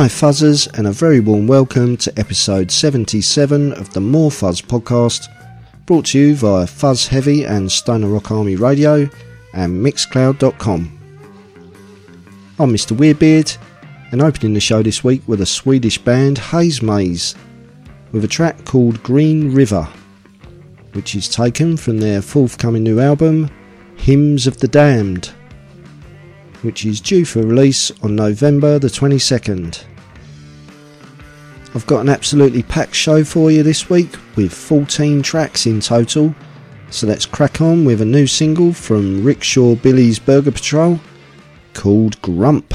Hi, Fuzzers, and a very warm welcome to episode 77 of the More Fuzz podcast, brought to you via Fuzz Heavy and Stoner Rock Army Radio and Mixcloud.com. I'm Mr. Weirdbeard, and opening the show this week with a Swedish band, Haze Maze, with a track called Green River, which is taken from their forthcoming new album, Hymns of the Damned which is due for release on November the 22nd. I've got an absolutely packed show for you this week with 14 tracks in total, so let's crack on with a new single from Rickshaw Billy's Burger Patrol called Grump.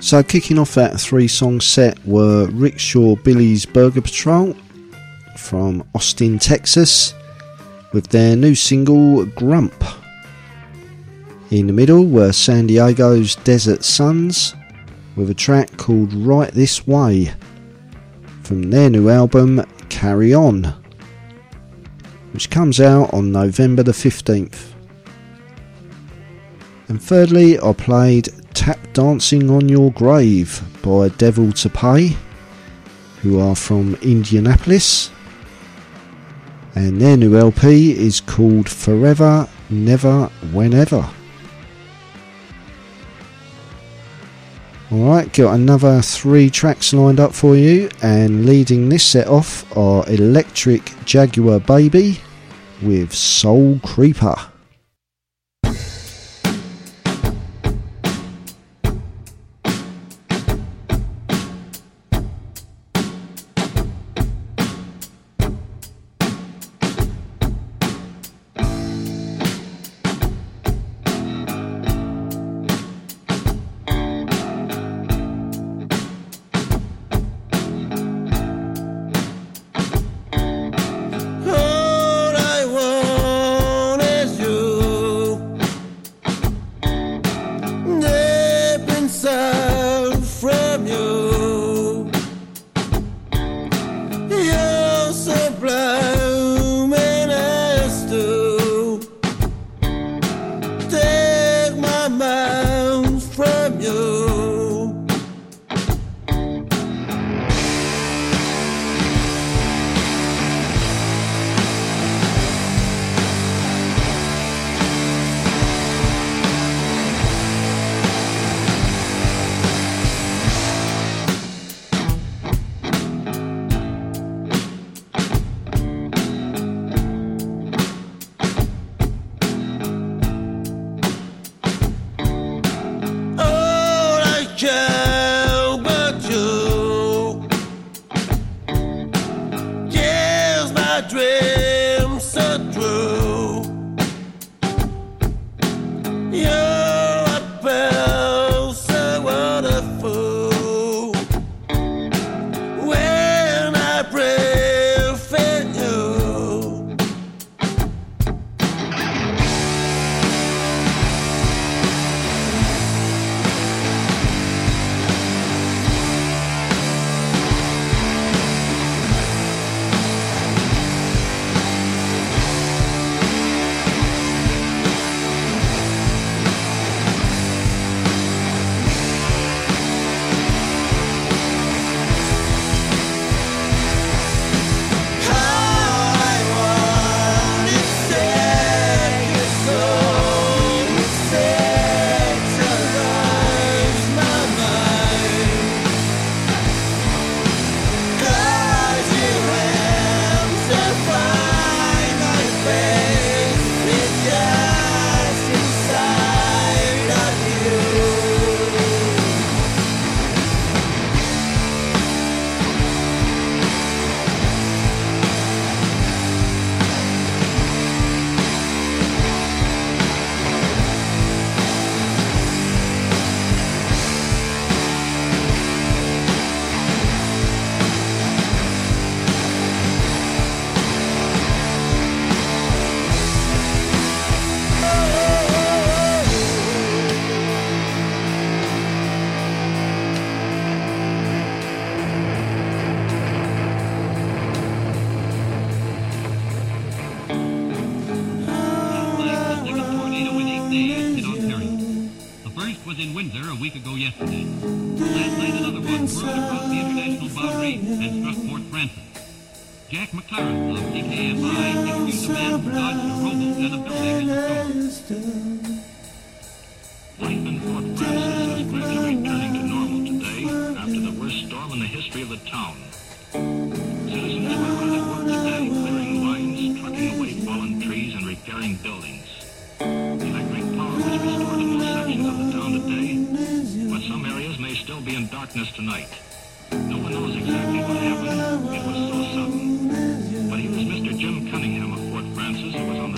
So, kicking off that three song set were Rickshaw Billy's Burger Patrol from Austin, Texas, with their new single Grump. In the middle were San Diego's Desert Suns with a track called Right This Way from their new album Carry On, which comes out on November the 15th. And thirdly, I played Tap Dancing on Your Grave by Devil to Pay, who are from Indianapolis. And their new LP is called Forever, Never, Whenever. Alright, got another three tracks lined up for you, and leading this set off are Electric Jaguar Baby with Soul Creeper. And Fort Frances. Jack McLaren of DKNY interviewed a man who dodged a rowboat and a building in the storm. Life in Fort Frances is gradually returning to normal today after the worst storm in the history of the town. Citizens were hard at work today, clearing lines, trucking away fallen trees, and repairing buildings. Electric power was restored in most sections of the town today, but some areas may still be in darkness tonight. Knows exactly what happened. It was so sudden. But Mr. Jim Cunningham of Fort Frances, who was on the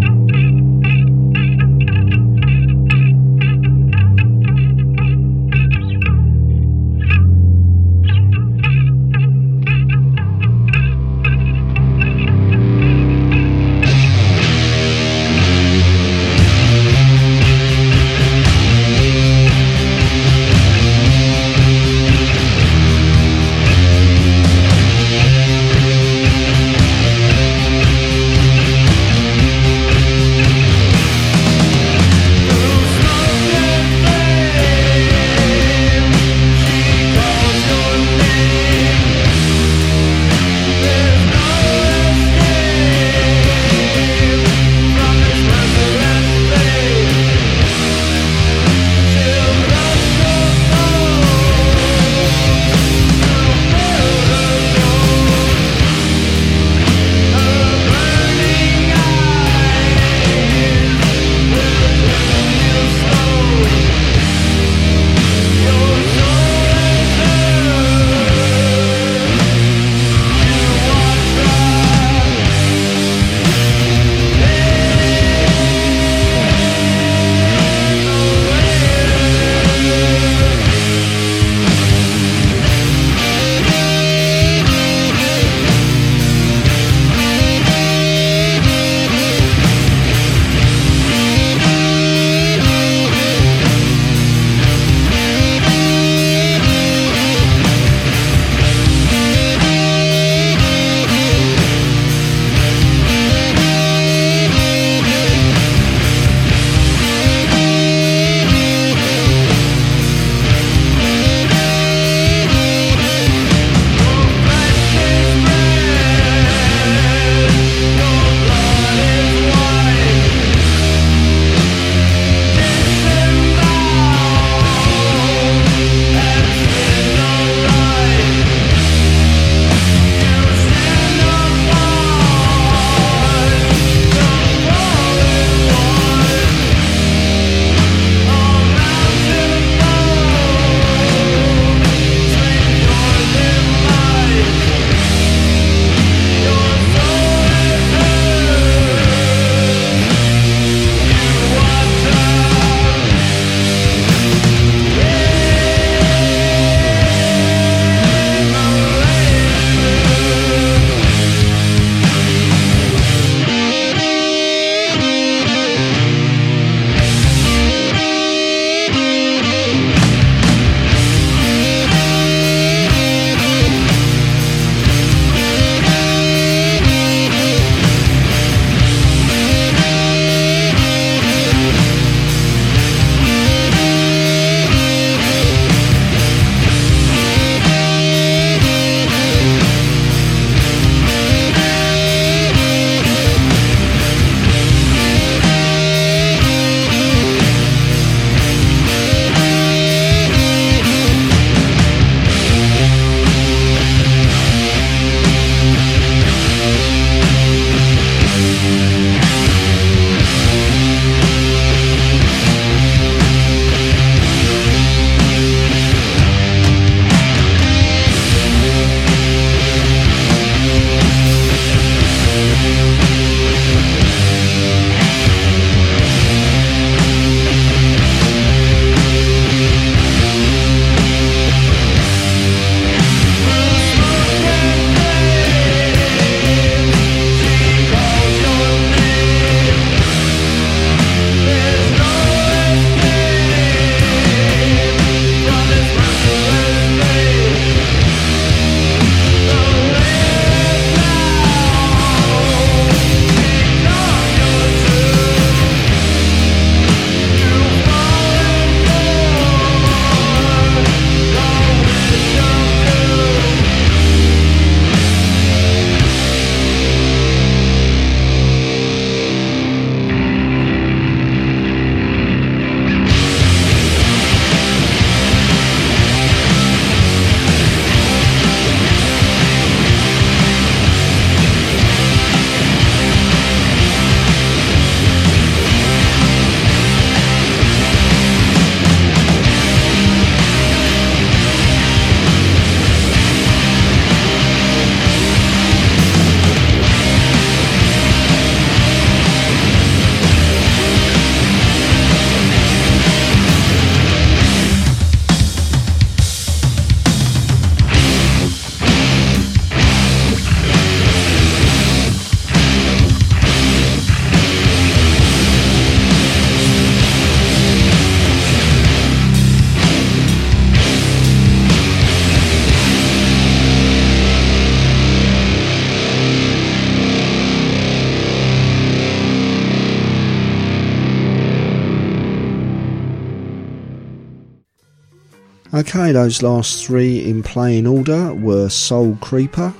Okay, those last three in playing order were Soul Creeper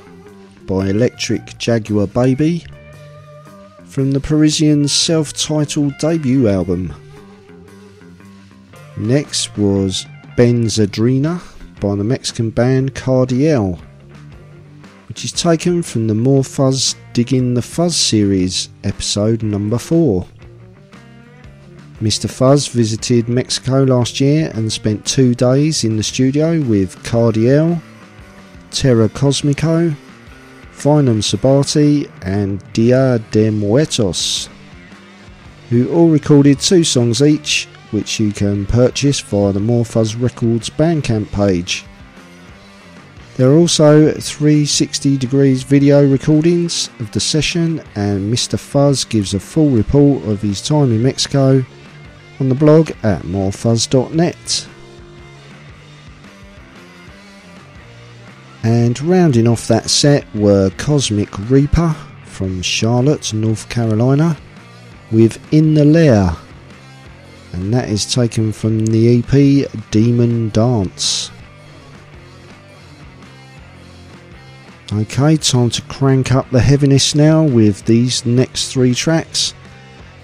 by Electric Jaguar Baby from the Parisians' self titled debut album. Next was Benzedrina by the Mexican band Cardiel, which is taken from the More Fuzz Digging the Fuzz series, episode number 4. Mr. Fuzz visited Mexico last year and spent two days in the studio with Cardiel, Terra Cosmico, Vinum Sabbathi, and Dia de Muertos, who all recorded two songs each, which you can purchase via the More Fuzz Records Bandcamp page. There are also 360 degrees video recordings of the session, and Mr. Fuzz gives a full report of his time in Mexico on the blog at morefuzz.net. And rounding off that set were Cosmic Reaper from Charlotte, North Carolina, with In the Lair, and that is taken from the EP Demon Dance. Okay, time to crank up the heaviness now with these next three tracks,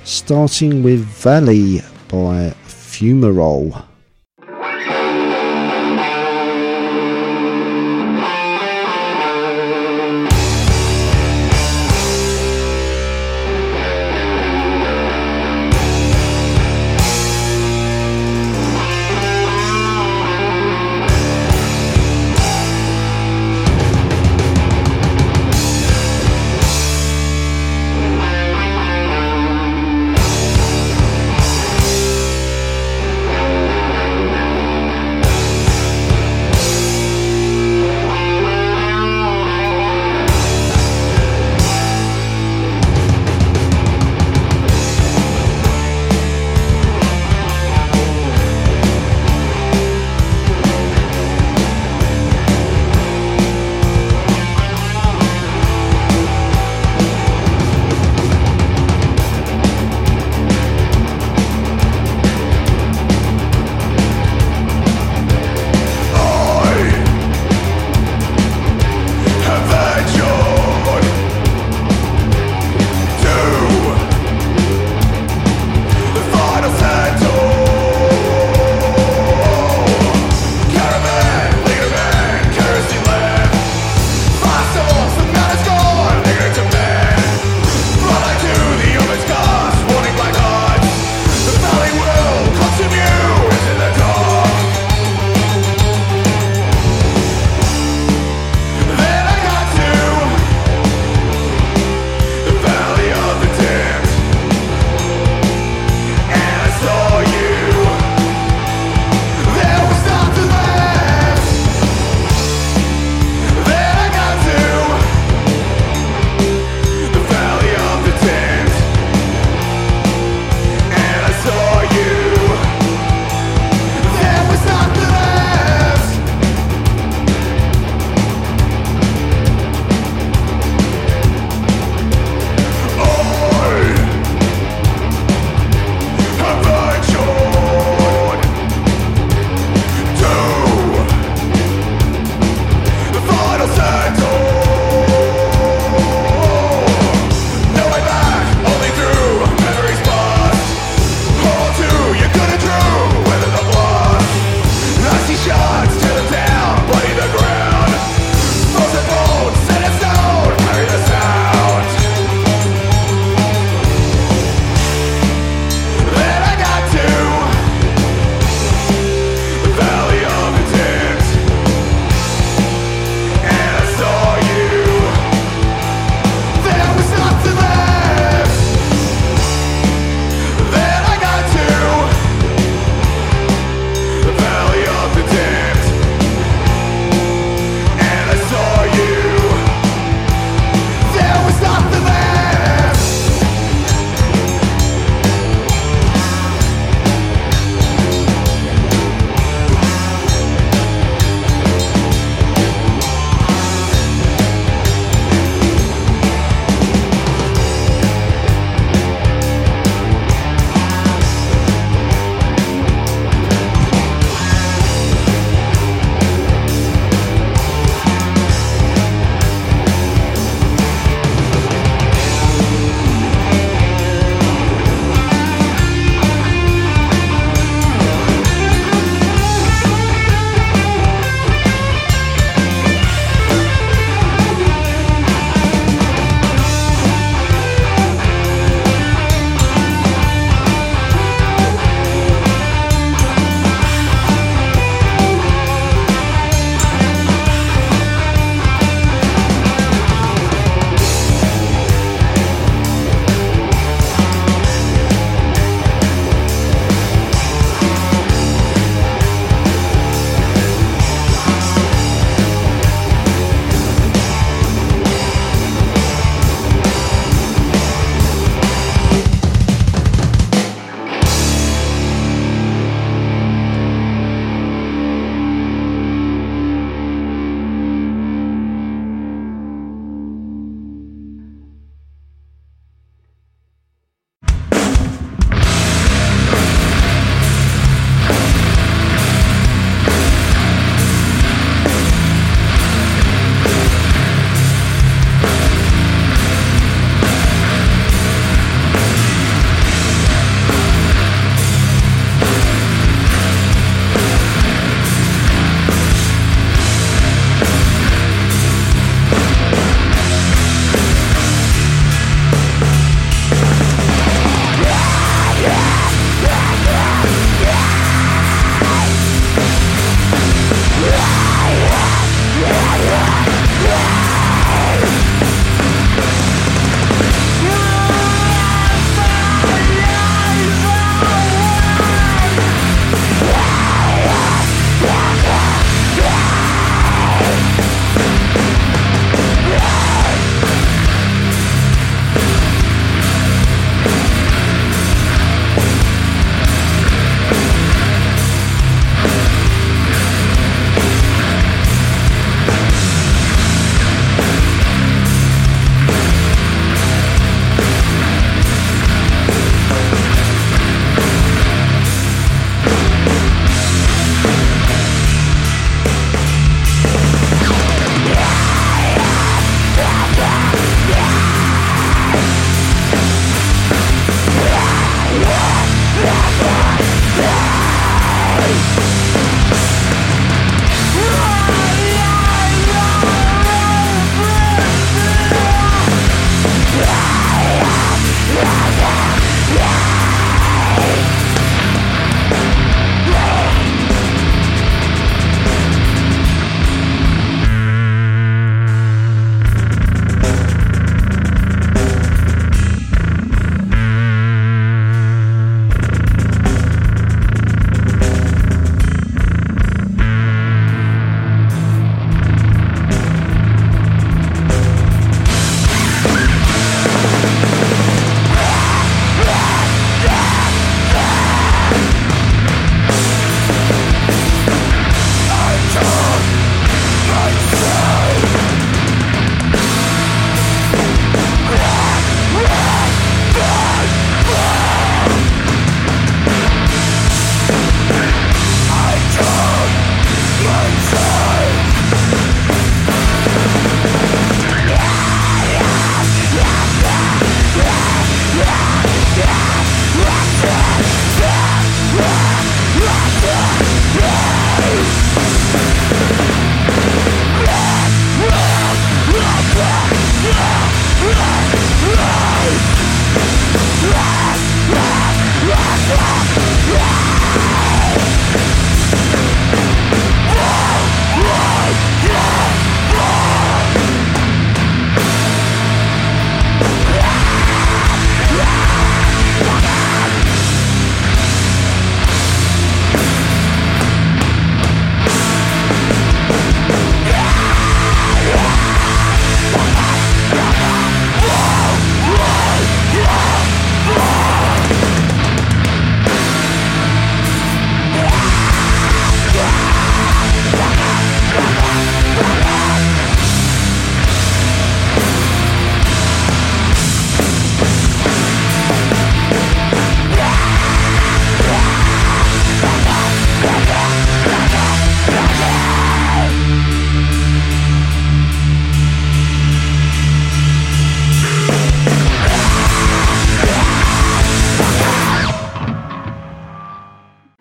starting with Valley by Fumarole.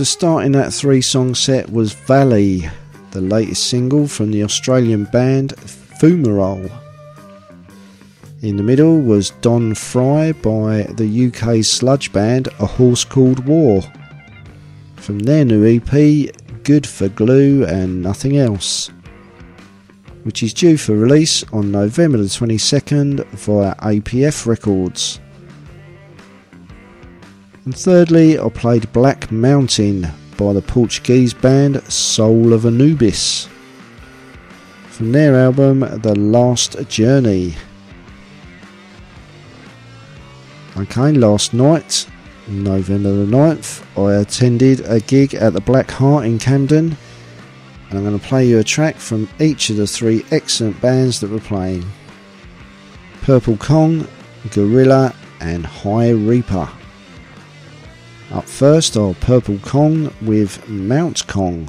So, starting that three song set was Valley, the latest single from the Australian band Fumarole. In the middle was Don Fry by the UK sludge band A Horse Called War. From their new EP, Good for Glue and Nothing Else, which is due for release on November the 22nd via APF Records. And thirdly, I played Black Mountain by the Portuguese band Soul of Anubis. From their album The Last Journey. Okay, last night, November the 9th, I attended a gig at the Black Heart in Camden, and I'm going to play you a track from each of the three excellent bands that were playing Purple Kong, Gorilla, and High Reaper. Up first are Purple Kong with Mount Kong.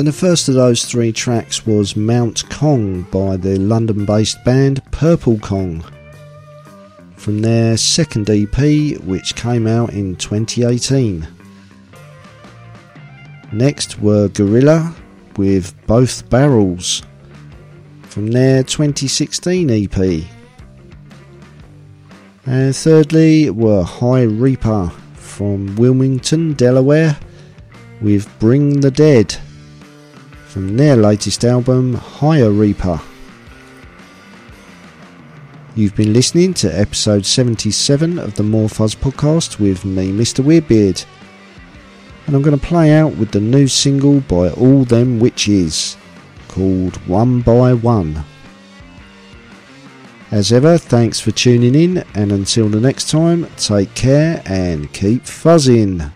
And the first of those three tracks was Mount Kong by the London based band Purple Kong from their second EP, which came out in 2018. Next were Gorilla with Both Barrels from their 2016 EP. And thirdly were High Reeper from Wilmington, Delaware with Bring the Dead from their latest album, Higher Reeper. You've been listening to episode 77 of the More Fuzz podcast with me, Mr. Weirdbeard. And I'm going to play out with the new single by All Them Witches called One by One. As ever, thanks for tuning in, and until the next time, take care and keep fuzzing.